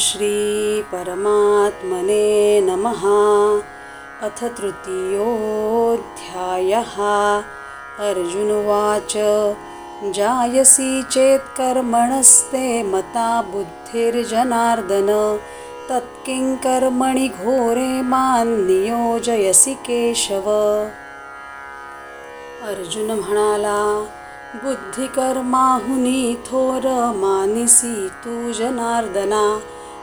श्री परमात्मने नमः। अथ तृतीयोऽध्यायः। अर्जुनुवाच जायसी चेत् कर्मणस्ते मता बुद्धिर्जनार्दन। तत्किं कर्मणि घोरे मान् नियोजयसि केशव। अर्जुन म्हणाला बुद्धिकर्माहुनी थोर मानिसी तू जनार्दना।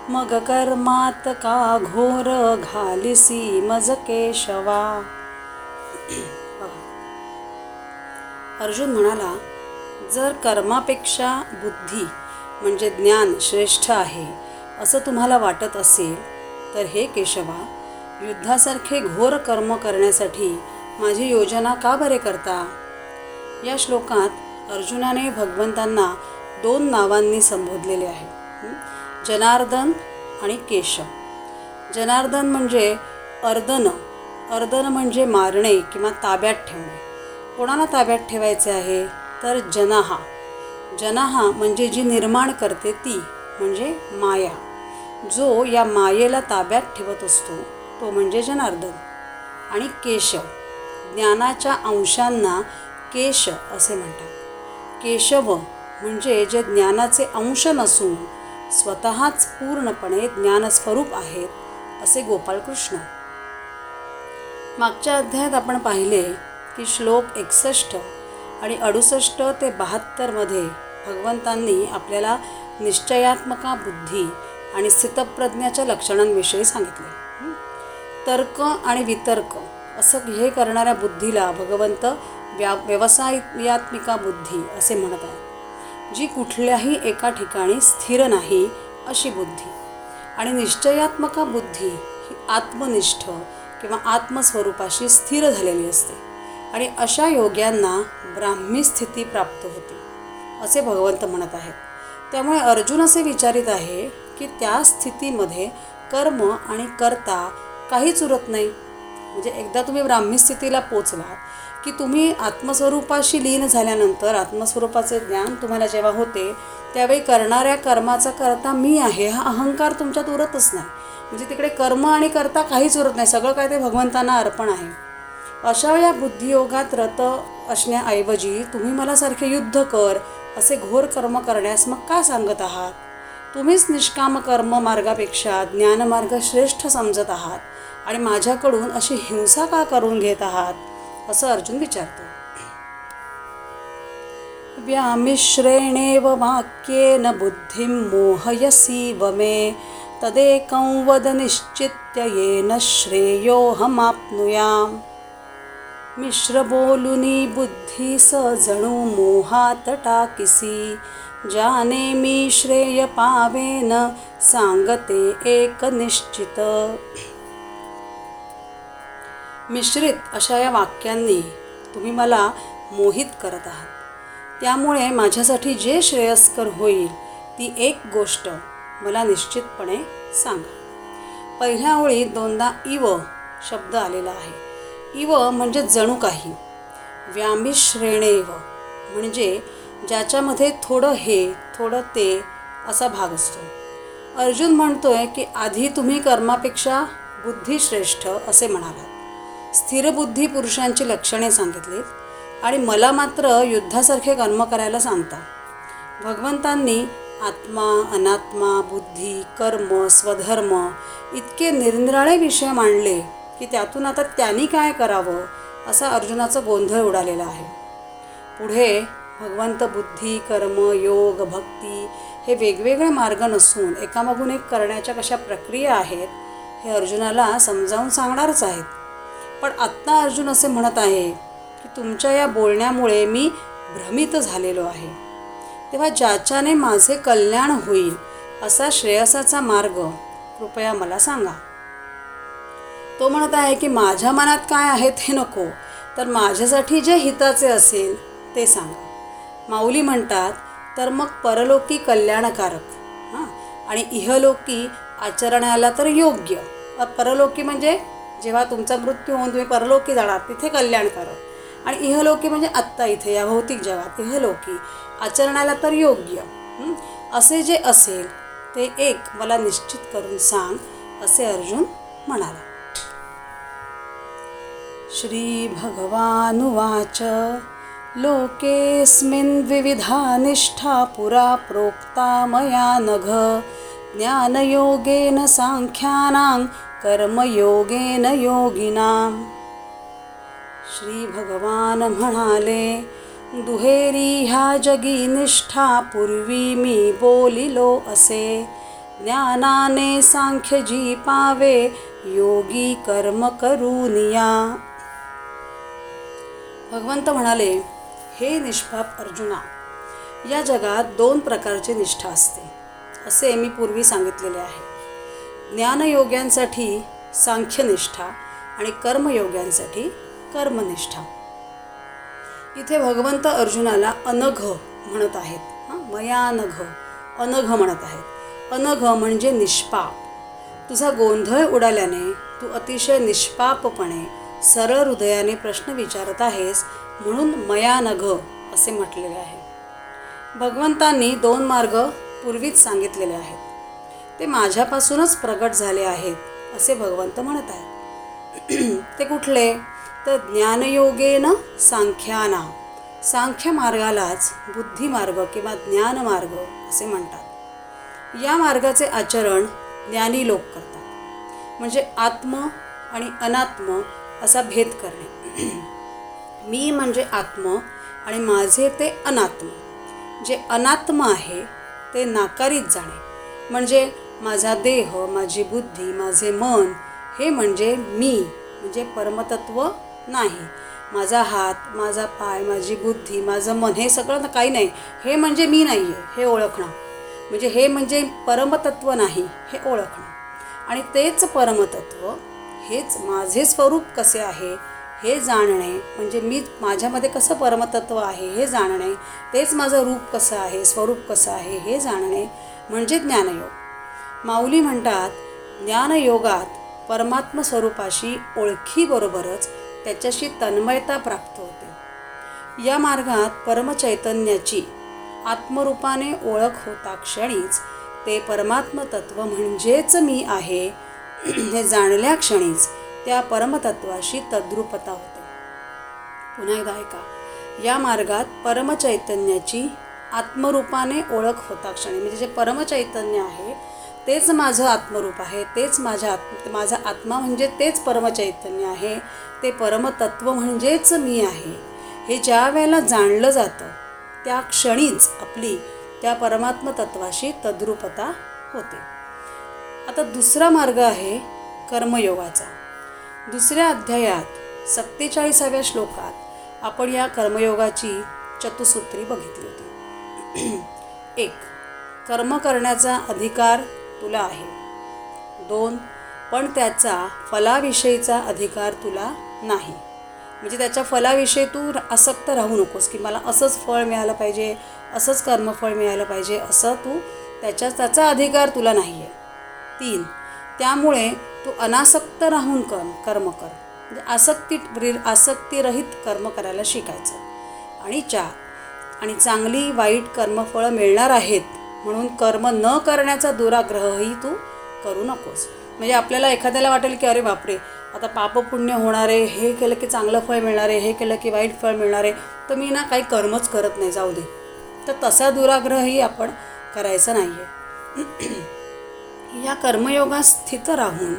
मग कर्मात का घोर घालिसी मज केशवा? अर्जुन म्हणाला जर कर्मापेक्षा बुद्धी म्हणजे ज्ञान श्रेष्ठ आहे असं तुम्हाला वाटत असेल तर हे केशवा युद्धासारखे घोर कर्म करण्यासाठी माझी योजना का बरे करता? या श्लोकात अर्जुनाने भगवंतांना दोन नावांनी संबोधलेले आहे. जनार्दन आणि केशव. जनार्दन म्हणजे अर्दन. अर्दन म्हणजे मारणे किंवा ताब्यात ठेवणे. कोणाला ताब्यात ठेवायचे आहे? तर जनाहा. जनाहा म्हणजे जी निर्माण करते ती म्हणजे माया. जो या मायेला ताब्यात ठेवत असतो तो म्हणजे जनार्दन. आणि केशव. ज्ञानाच्या अंशांना केश असे म्हणतात. केशव म्हणजे जे ज्ञानाचे अंश नसून स्वतःच पूर्णपणे ज्ञानस्वरूप आहेत असे गोपालकृष्ण मागच्या अध्यायात आपण पाहिले की श्लोक एकसष्ट आणि अडुसष्ट ते बहात्तरमध्ये भगवंतांनी आपल्याला निश्चयात्मका बुद्धी आणि स्थितप्रज्ञाच्या लक्षणांविषयी सांगितले. तर्क आणि वितर्क असं हे करणाऱ्या बुद्धीला भगवंत व्या व्यवसायात्मिका बुद्धी असे म्हणत आहेत जी कुठल्याही एका ठिकाणी स्थिर नाही अशी बुद्धी. आणि निश्चयात्मका बुद्धी ही आत्मनिष्ठ किंवा आत्मस्वरूपाशी स्थिर झालेली असते. आणि अशा योग्यांना ब्राह्मी स्थिती प्राप्त होते असे भगवंत म्हणत आहेत. त्यामुळे अर्जुन असे विचारित आहे की त्या स्थितीमध्ये कर्म आणि कर्ता काहीच उरत नाही. म्हणजे एकदा तुम्ही ब्राह्मी स्थितीला पोचलात की तुम्ही आत्मस्वरूपाशी लीन झाल्यानंतर आत्मस्वरूपाचे ज्ञान तुम्हाला जेव्हा होते त्यावेळी करणाऱ्या कर्माचा करता मी आहे हा अहंकार तुमच्यात उरतच नाही. म्हणजे तिकडे कर्म आणि करता काहीच उरत नाही सगळं काय ते भगवंतांना अर्पण आहे. अशा या बुद्धियोगात रत असण्याऐवजी तुम्ही मला सारखे युद्ध कर असे घोर कर्म करण्यास मग का सांगत आहात? तुम्हीच निष्काम कर्म मार्गापेक्षा ज्ञानमार्ग श्रेष्ठ समजत आहात. आणि माझ्याकडून अशी हिंसा का करून घेत आहात? असं अर्जुन विचारतो. व्यामिश्रेणेव वाक्येन बुद्धिं मोहयसीव मे तदेकं वद निश्चित्य येन श्रेयोऽहमाप्नुयाम्। मिश्रबोलुनी बुद्धी स जणू मोहात टाकिसी जाने मी श्रेय पावेन सांगते एक निश्चित। मिश्रित अशा या वाक्यांनी तुम्ही मला मोहित करत आहात. त्यामुळे माझ्यासाठी जे श्रेयस्कर होईल ती एक गोष्ट मला निश्चितपणे सांगा. पहिल्या ओळीत दोनदा इव शब्द आलेला आहे. इव म्हणजे जणू काही. व्यामिश्रेणेव म्हणजे ज्याच्यामध्ये थोडं हे थोडं ते असा भाग असतो. अर्जुन म्हणतोय की आधी तुम्ही कर्मापेक्षा बुद्धी श्रेष्ठ असे म्हणालात. स्थिरबुद्धी पुरुषांची लक्षणे सांगितलीत आणि मला मात्र युद्धासारखे कर्म करायला सांगता. भगवंतांनी आत्मा अनात्मा बुद्धी कर्म स्वधर्म इतके निरनिराळे विषय मांडले की त्यातून आता त्यांनी काय करावं असा अर्जुनाचा गोंधळ उडालेला आहे. पुढे भगवंत बुद्धी कर्म योग भक्ती हे वेगवेगळे मार्ग नसून एकामागून एक करण्याच्या कशा प्रक्रिया आहेत हे अर्जुनाला समजावून सांगणारच आहेत. पण आत्ता अर्जुन असे म्हणत आहे की तुमच्या या बोलण्यामुळे मी भ्रमित झालेलो आहे. तेव्हा ज्याच्याने माझे कल्याण होईल असा श्रेयसाचा मार्ग कृपया मला सांगा. तो म्हणत आहे की माझ्या मनात काय आहे ते नको तर माझ्यासाठी जे हिताचे असेल ते सांगा. माऊली म्हणतात तर मग परलोकी कल्याणकारक हां? आणि इहलोकी आचरणाला तर योग्य. परलोकी म्हणजे जेव्हा तुमचा मृत्यू होऊन तुम्ही परलोकी जाणार तिथे कल्याणकारक आणि इहलोकी म्हणजे आत्ता इथे या भौतिक जगात इहलोकी. आचरणाला तर योग्य. असे जे असेल ते एक मला निश्चित करून सांग असे अर्जुन म्हणाला. श्रीभगवानुवाच लोकेऽस्मिन् विविधा निष्ठा पुरा प्रोक्ता मया नघ ज्ञानयोगेन साङ्ख्यानां कर्मयोगेन योगीनाम श्री भगवान म्हणाले दुहेरी ह्या जगी निष्ठा पूर्वी मी बोलिलो असे। ज्ञानाने सांख्य जी पावे योगी कर्म करूनिया भगवंत म्हणाले हे निष्पाप अर्जुना या जगात दोन प्रकारची निष्ठा असते असे मी पूर्वी सांगितलेले आहे. ज्ञानयोग्यांसाठी सांख्यनिष्ठा आणि कर्मयोग्यांसाठी कर्मनिष्ठा. इथे भगवंत अर्जुनाला अनघ म्हणत आहेत. हां मयानघ अनघ म्हणत आहेत. अनघ म्हणजे निष्पाप. तुझा गोंधळ उडाल्याने तू अतिशय निष्पापपणे सरळ हृदयाने प्रश्न विचारत आहेस म्हणून मयानघ असे म्हटलेले आहे. भगवंतांनी दोन मार्ग पूर्वीच सांगितलेले आहेत. ते माझ्यापासूनच प्रगट झाले आहेत असे भगवंत म्हणत आहेत. ते कुठले? तर ज्ञानयोगेन सांख्याना. सांख्य मार्गालाच बुद्धिमार्ग किंवा ज्ञानमार्ग असे म्हणतात. या मार्गाचे आचरण ज्ञानी लोक करतात. म्हणजे आत्म आणि अनात्म असा भेद करणे. मी म्हणजे आत्म आणि माझे ते अनात्म. जे अनात्म आहे ते नाकारीत जाणे. म्हणजे माझा देह माझी बुद्धी माझे मन हे म्हणजे मी म्हणजे परमतत्व नाही. माझा हात माझा पाय माझी बुद्धी माझं मन हे सगळं ना काही नाही. हे म्हणजे मी नाही आहे हे ओळखणं. म्हणजे हे म्हणजे परमतत्व नाही हे ओळखणं. आणि तेच परमतत्व हेच माझे स्वरूप कसे आहे हे जाणणे म्हणजे मी माझ्यामध्ये कसं परमतत्व आहे हे जाणणे तेच माझं रूप कसं आहे स्वरूप कसं आहे हे जाणणे म्हणजे ज्ञानयोग. माऊली म्हणतात ज्ञानयोगात परमात्म स्वरूपाशी ओळखीबरोबरच त्याच्याशी तन्मयता प्राप्त होते. या मार्गात परमचैतन्याची आत्मरूपाने ओळख होता क्षणीच ते परमात्मतत्व म्हणजेच मी आहे हे जाणल्या क्षणीच त्या परमतत्वाशी तद्रुपता होते. पुन्हा एकदा ऐका या मार्गात परमचैतन्याची आत्मरूपाने ओळख होता क्षणी म्हणजे जे परमचैतन्य आहे तेच माझं आत्मरूप आहे तेच माझ्या आत्म माझा आत्मा म्हणजे तेच परमचैतन्य आहे ते परमतत्व म्हणजेच मी आहे. हे ज्या वेळेला जाणलं जातं त्या क्षणीच आपली त्या परमात्म तत्वाशी तद्रुपता होते. आता दुसरा मार्ग आहे कर्मयोगाचा. दुसऱ्या अध्यायात सत्तेचाळीसाव्या श्लोकात आपण या कर्मयोगाची चतुसूत्री बघितली होती. एक कर्म करण्याचा अधिकार तुला आहे. दोन पण त्याचा फलाविषयीचा अधिकार तुला नाही. म्हणजे त्याच्या फलाविषयी तू आसक्त राहू नकोस की मला असंच फळ मिळालं पाहिजे असंच कर्मफळ मिळालं पाहिजे असं तू त्याच्या त्याचा अधिकार तुला नाही आहे तीन त्यामुळे तू अनासक्त राहून कर्म कर्म कर. म्हणजे आसक्ती आसक्तीरहित कर्म करायला शिकायचं. आणि चार आणि चांगली वाईट कर्मफळं मिळणार आहेत म्हणून कर्म न करण्याचा दुराग्रहही तू करू नकोस. म्हणजे आपल्याला एखाद्याला वाटेल की अरे बापरे आता पापपुण्य होणार आहे हे केलं की चांगलं फळ मिळणार आहे हे केलं की वाईट फळ मिळणार आहे तर मी ना काही कर्मच करत नाही जाऊ दे. तर तसा दुराग्रहही आपण करायचा नाही आहे या कर्मयोगात स्थित राहून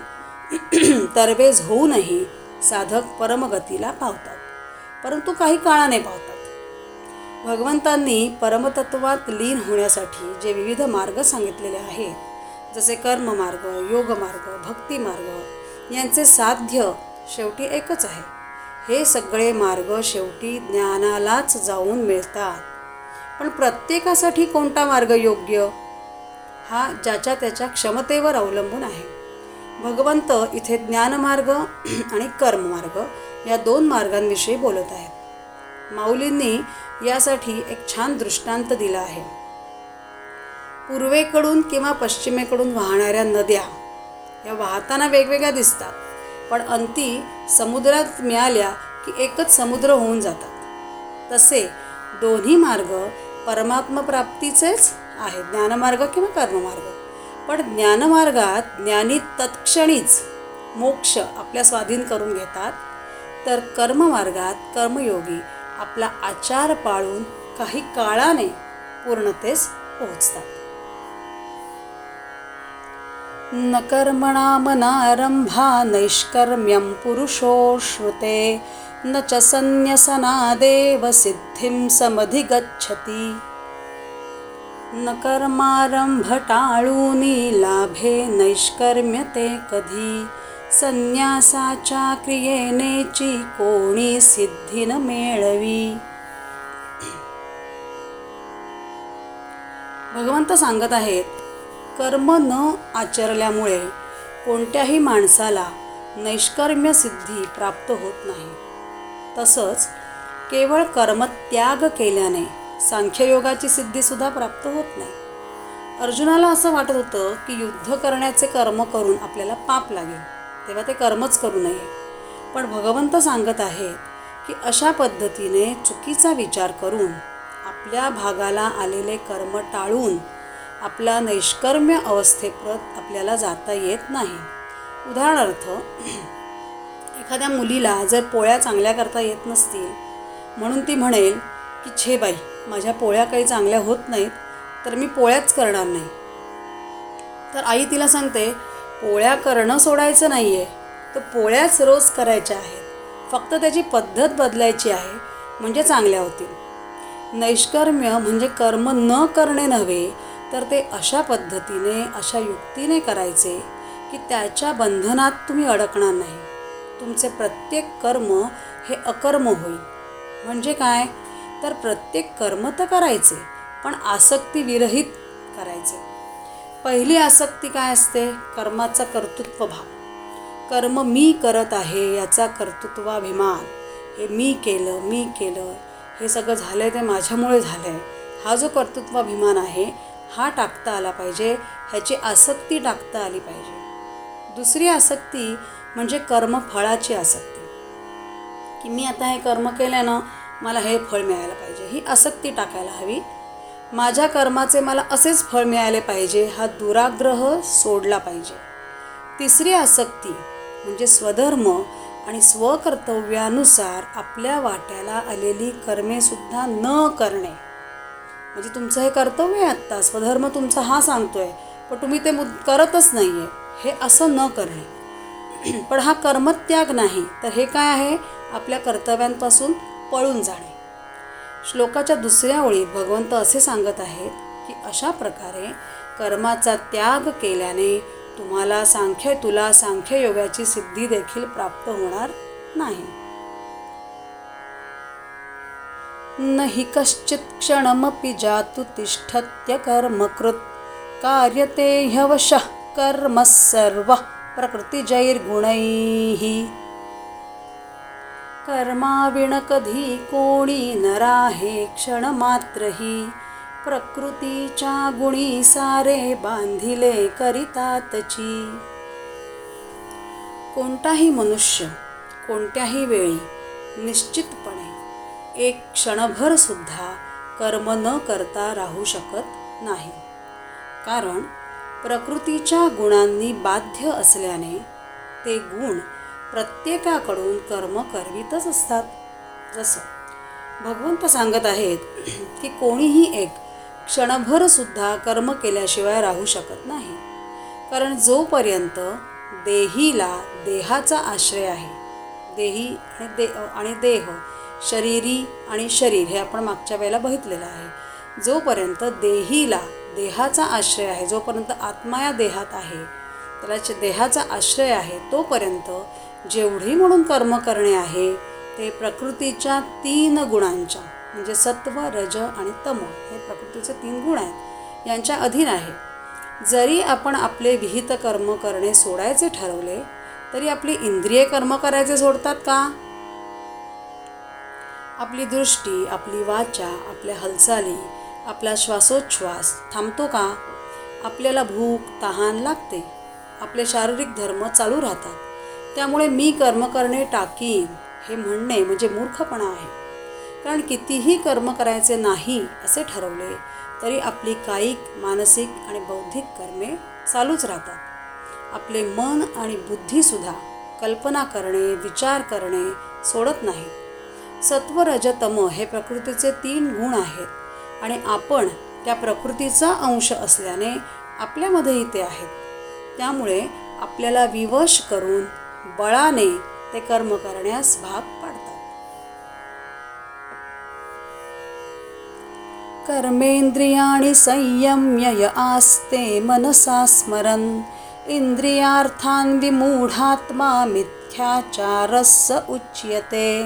तरबेज होऊनही साधक परमगतीला पावतात. परंतु काही काळाने पावतात. भगवंतांनी परमतत्वात लीन होण्यासाठी जे विविध मार्ग सांगितलेले आहेत जसे कर्ममार्ग योगमार्ग भक्तिमार्ग यांचे साध्य शेवटी एकच आहे. हे सगळे मार्ग शेवटी ज्ञानालाच जाऊन मिळतात. पण प्रत्येकासाठी कोणता मार्ग योग्य? हा ज्याच्या त्याच्या क्षमतेवर अवलंबून आहे. भगवंत इथे ज्ञानमार्ग आणि कर्ममार्ग या दोन मार्गांविषयी बोलत आहेत. माऊलींनी यासाठी एक छान दृष्टांत दिला आहे. पूर्वेकडून किंवा पश्चिमेकडून वाहणाऱ्या नद्या या वाहताना वेगवेगळ्या दिसतात पण अंती समुद्रात मिळाल्या की एकच समुद्र होऊन जातात. तसे दोन्ही मार्ग परमात्मप्राप्तीचेच आहेत ज्ञानमार्ग किंवा कर्ममार्ग. पण ज्ञानमार्गात ज्ञानी तत्क्षणीच मोक्ष आपल्या स्वाधीन करून घेतात तर कर्ममार्गात कर्मयोगी आपला आचार पाळून काही काळाने पूर्णतेस पोहोचतात. न कर्मणामनारंभा नैष्कर्म्यं पुरुषो श्रुते न च संन्यसनादेव सिद्धिं समधिगच्छति। न कर्मारंभ टाळूनी लाभे नैष्कर्म्यते कधी? संन्यासाच्या क्रियेनेची कोणी सिद्धी न मेळवी. भगवंत सांगत आहेत कर्म न आचरल्यामुळे कोणत्याही माणसाला नैष्कर्म्य सिद्धी प्राप्त होत नाही. तसंच केवळ कर्मत्याग केल्याने सांख्ययोगाची सिद्धीसुद्धा प्राप्त होत नाही. अर्जुनाला असं वाटत होतं की युद्ध करण्याचे कर्म करून आपल्याला पाप लागेल. तेव्हा ते कर्मच करू नये. पण भगवंत सांगत आहेत की अशा पद्धतीने चुकीचा विचार करून आपल्या भागाला आलेले कर्म टाळून आपला नैष्कर्म्य अवस्थेप्रत आपल्याला जाता येत नाही. उदाहरणार्थ एखाद्या मुलीला जर पोळ्या चांगल्या करता येत नसतील म्हणून ती म्हणेल की छे बाई माझ्या पोळ्या काही चांगल्या होत नाहीत तर मी पोळ्याच करणार नाही. तर आई तिला सांगते पोळ्या करणं सोडायचं नाही आहे तर पोळ्याच रोज करायच्या आहेत. फक्त त्याची पद्धत बदलायची आहे म्हणजे चांगल्या होतील. नैष्कर्म्य म्हणजे कर्म न करणे नव्हे तर ते अशा पद्धतीने अशा युक्तीने करायचे की त्याच्या बंधनात तुम्ही अडकणार नाही. तुमचे प्रत्येक कर्म हे अकर्म होईल. म्हणजे काय? तर प्रत्येक कर्म तर करायचे पण आसक्ती विरहित करायचे. पहिली आसक्ती काय असते? कर्माचा कर्तृत्व भाव कर्म मी करत आहे याचा कर्तृत्वाभिमान. हे मी केलं मी केलं हे सगळं झालं आहे ते माझ्यामुळे झालं आहे हा जो कर्तृत्वाभिमान आहे हा टाकता आला पाहिजे ह्याची आसक्ती टाकता आली पाहिजे. दुसरी आसक्ती म्हणजे कर्मफळाची आसक्ती. की मी आता हे कर्म केल्यानं मला हे फळ मिळायला पाहिजे ही आसक्ती टाकायला हवी. माझ्या कर्माचे मला असेच फळ मिळाले पाहिजे हा दुराग्रह सोडला पाहिजे. तिसरी आसक्ती म्हणजे स्वधर्म आणि स्वकर्तव्यानुसार आपल्या वाट्याला आलेली कर्मेसुद्धा न करणे. म्हणजे तुमचं हे कर्तव्य आहे आत्ता स्वधर्म तुमचा हा सांगतो आहे पण तुम्ही ते मुद करतच नाही आहे हे असं न करणे. पण हा कर्मत्याग नाही तर हे काय आहे? आपल्या कर्तव्यांपासून पळून जाणे. श्लोकाच्या दुसऱ्या ओळीत भगवंत असे सांगत आहेत की अशा प्रकारे कर्माचा त्याग केल्याने तुम्हाला सांख्य तुला सांख्ययोगाची सिद्धी देखील प्राप्त होणार नाही. नहि हि कश्चित क्षणमपि जातु तिष्ठत्य कर्मकृत कार्यते ह्यवशः कर्म सर्व प्रकृतिजैर्गुणैः। कर्माविण कधी कोणी नराहे क्षणमात्रही प्रकृतीच्या गुणी सारे बांधिले करितातची. कोणताही मनुष्य कोणत्याही वेळी निश्चितपणे एक क्षणभर सुद्धा कर्म न करता राहू शकत नाही. कारण प्रकृतीच्या गुणांनी बाध्य असल्याने ते गुण प्रत्येकाकडून कर्म करवीतच असतात. जसं भगवंत सांगत आहेत की कोणीही एक क्षणभरसुद्धा कर्म केल्याशिवाय राहू शकत नाही. कारण जोपर्यंत देहीला देहाचा आश्रय आहे देही आणि दे आणि देह शरीरी आणि शरीर हे आपण मागच्या वेळेला बघितलेलं आहे. जोपर्यंत देहीला देहाचा आश्रय आहे जोपर्यंत आत्मा या देहात आहे त्याला देहाचा आश्रय आहे तोपर्यंत जेवढी म्हणून कर्म करणे आहे ते प्रकृतीच्या तीन गुणांच्या म्हणजे सत्व रज आणि तम हे प्रकृतीचे तीन गुण आहेत यांच्या अधीन आहे. जरी आपण आपले विहित कर्म करणे सोडायचे ठरवले तरी आपली इंद्रिय कर्म करायचे सोडतात का? आपली दृष्टी आपली वाचा आपल्या हालचाली आपला श्वासोच्छ्वास थांबतो का? आपल्याला भूक तहान लागते. आपले शारीरिक धर्म चालू राहतात. त्यामुळे मी कर्म करणे टाकीन हे म्हणणे म्हणजे मूर्खपणा आहे. कारण कितीही कर्म करायचे नाही असे ठरवले तरी आपली कायिक मानसिक आणि बौद्धिक कर्मे चालूच राहतात. आपले मन आणि बुद्धीसुद्धा कल्पना करणे विचार करणे सोडत नाही सत्व रजतम हे प्रकृतीचे तीन गुण आहेत आणि आपण त्या प्रकृतीचा अंश असल्याने आपल्यामध्येही ते आहेत. त्यामुळे आपल्याला विवश करून बळाने ते कर्म करण्यास भाग पाडतात. कर्मेंद्रियाणी संयम्य य आस्ते मनसा स्मरन् इंद्रियार्थान विमूढात्मा मिथ्याचारस्स उच्यते.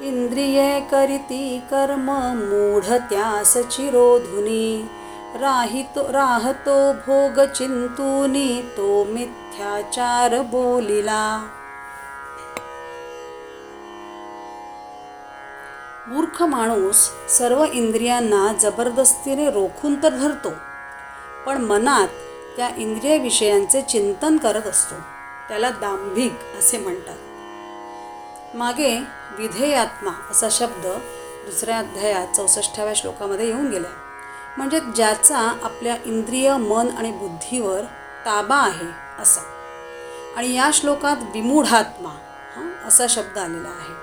इंद्रिये करिती कर्म मूढत्यास चिरोधुनी राहितो राहतो भोग चिंतूनी तो मिथ्याचार बोलिला. मूर्ख माणूस सर्व इंद्रियांना जबरदस्तीने रोखून तर धरतो पण मनात त्या इंद्रिय विषयांचे चिंतन करत असतो. त्याला दांभिक असे म्हणतात. मागे विधेयात्मा असा शब्द दुसऱ्या अध्यायात चौसष्टाव्या श्लोकामध्ये येऊन गेला म्हणजे ज्याचा आपल्या इंद्रिय मन आणि बुद्धीवर ताबा आहे असा. आणि या श्लोकात विमूढात्मा हां असा शब्द आलेला आहे.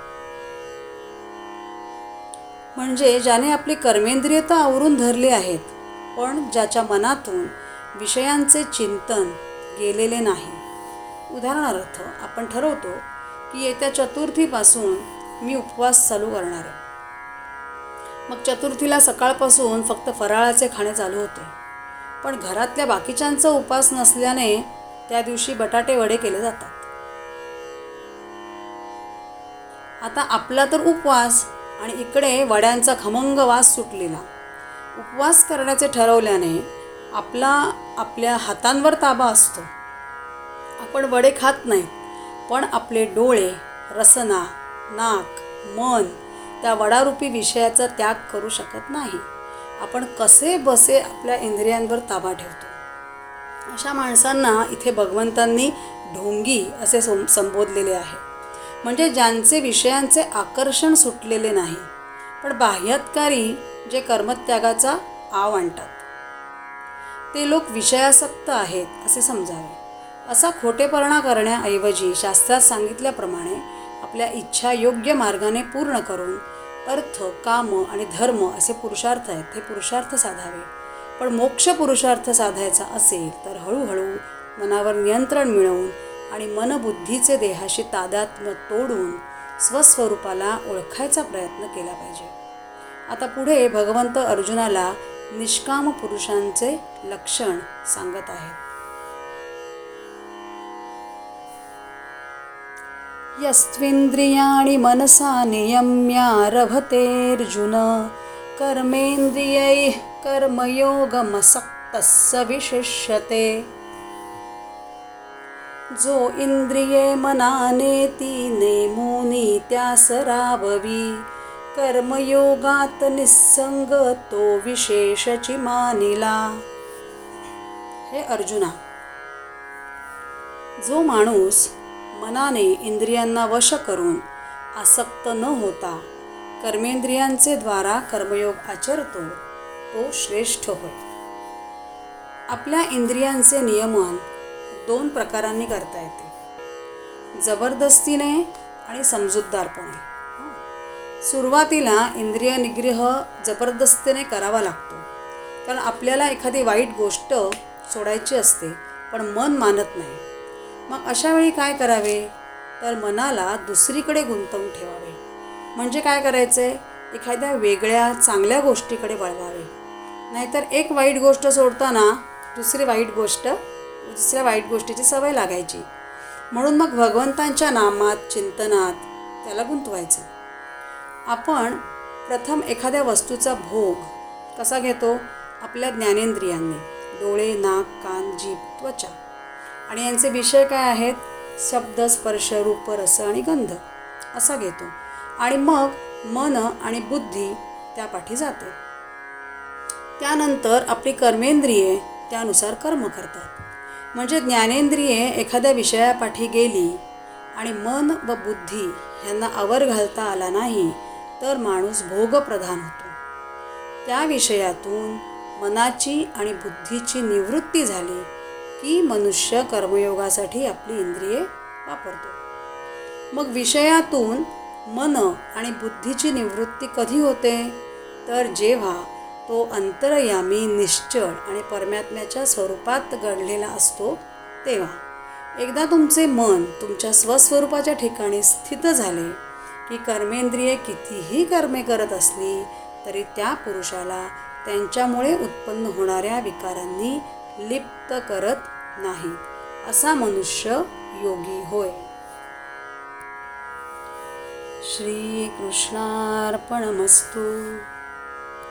म्हणजे ज्याने आपली कर्मेंद्रिय तर आवरून धरली आहेत पण ज्याच्या मनातून विषयांचे चिंतन गेलेले नाही. उदाहरणार्थ आपण ठरवतो की येत्या चतुर्थीपासून मी उपवास चालू करणार आहे. मग चतुर्थीला सकाळपासून फक्त फराळाचे खाणे चालू होते. पण घरातल्या बाकीच्यांचा उपास नसल्याने त्या दिवशी बटाटे वडे केले जातात. आता आपला तर उपवास आणि इकडे वड्यांचा खमंग वास सुटलेला. उपवास करण्याचे ठरवल्याने आपला आपल्या हातांवर ताबा असतो. आपण वडे खात नाही पण आपले डोळे रसना नाक मन त्या वडारूपी विषयाचा त्याग करू शकत नाही. आपण कसे बसे आपल्या इंद्रियांवर ताबा ठेवतो? अशा माणसांना इथे भगवंतांनी ढोंगी असे सं संबोधलेले आहे. म्हणजे ज्यांचे विषयांचे आकर्षण सुटलेले नाही पण बाह्यत्कारी जे कर्मत्यागाचा आव आणतात. ते लोक विषयासक्त आहेत असे समजावे. असा खोटेपणा करण्याऐवजी शास्त्रात सांगितल्याप्रमाणे आपल्या इच्छा योग्य मार्गाने पूर्ण करून अर्थ काम आणि धर्म असे पुरुषार्थ आहेत हे पुरुषार्थ साधावे. पण मोक्ष पुरुषार्थ साधायचा असेल तर हळूहळू मनावर नियंत्रण मिळवून आणि मनबुद्धीचे देहाशी तादात्म्य तोडून स्वस्वरूपाला ओळखायचा प्रयत्न केला पाहिजे. आता पुढे भगवंत अर्जुनाला निष्काम पुरुषांचे लक्षण सांगत आहेत. यस्त्विन्द्रियाणि मनसा नियम्यारभतेऽर्जुन कर्मेन्द्रियैः कर्मयोगमसक्तः स विशिष्यते जो इन्द्रिये मनानेती नेमो त्यासराववी कर्मयोगात् निस्संग तो विशेषचि मानिला हे अर्जुना जो माणूस मनाने इंद्रियांना वश करून आसक्त न होता कर्मेंद्रियांचे द्वारा कर्मयोग आचरतो तो श्रेष्ठ होय. आपल्या इंद्रियांचे नियमन दोन प्रकारांनी करता येते. जबरदस्तीने आणि समजूतदारपणे. सुरुवातीला इंद्रिय निग्रह जबरदस्तीने करावा लागतो. कारण आपल्याला एखादी वाईट गोष्ट सोडायची असते पण मन मानत नाही. मग अशा वेळी काय करावे? तर मनाला दुसरीकडे गुंतवून ठेवावे. म्हणजे काय करायचे? एखाद्या वेगळ्या चांगल्या गोष्टीकडे वळवावे. नाहीतर एक वाईट गोष्ट सोडताना दुसरी वाईट गोष्ट दुसऱ्या वाईट गोष्टीची सवय लागायची. म्हणून मग भगवंतांच्या नामात चिंतनात त्याला गुंतवायचं. आपण प्रथम एखाद्या वस्तूचा भोग कसा घेतो? आपल्या ज्ञानेंद्रियांनी. डोळे नाक कान जीभ त्वचा. आणि यांचे विषय काय आहेत? शब्द स्पर्श रूप रस आणि गंध असा घेतो. आणि मग मन आणि बुद्धी त्यापाठी जाते. त्यानंतर आपली कर्मेंद्रिये त्यानुसार कर्म करतात. म्हणजे ज्ञानेंद्रिये एखाद्या विषयापाठी गेली आणि मन व बुद्धी यांना आवर घालता आला नाही तर माणूस भोगप्रधान होतो. त्या विषयातून मनाची आणि बुद्धीची निवृत्ती झाली की मनुष्य कर्मयोगासाठी आपली इंद्रिये वापरतो. मग विषयातून मन आणि बुद्धीची निवृत्ती कधी होते? तर जेव्हा तो अंतरयामी निश्चळ आणि परमात्म्याच्या स्वरूपात घडलेला असतो तेव्हा. एकदा तुमचे मन तुमच्या स्वस्वरूपाच्या ठिकाणी स्थित झाले की कर्मेंद्रिये कितीही कर्मे करत असली तरी त्या पुरुषाला त्यांच्यामुळे उत्पन्न होणाऱ्या विकारांनी लिप्त करत नाही असा मनुष्य योगी होय. श्रीकृष्णार्पणमस्तू.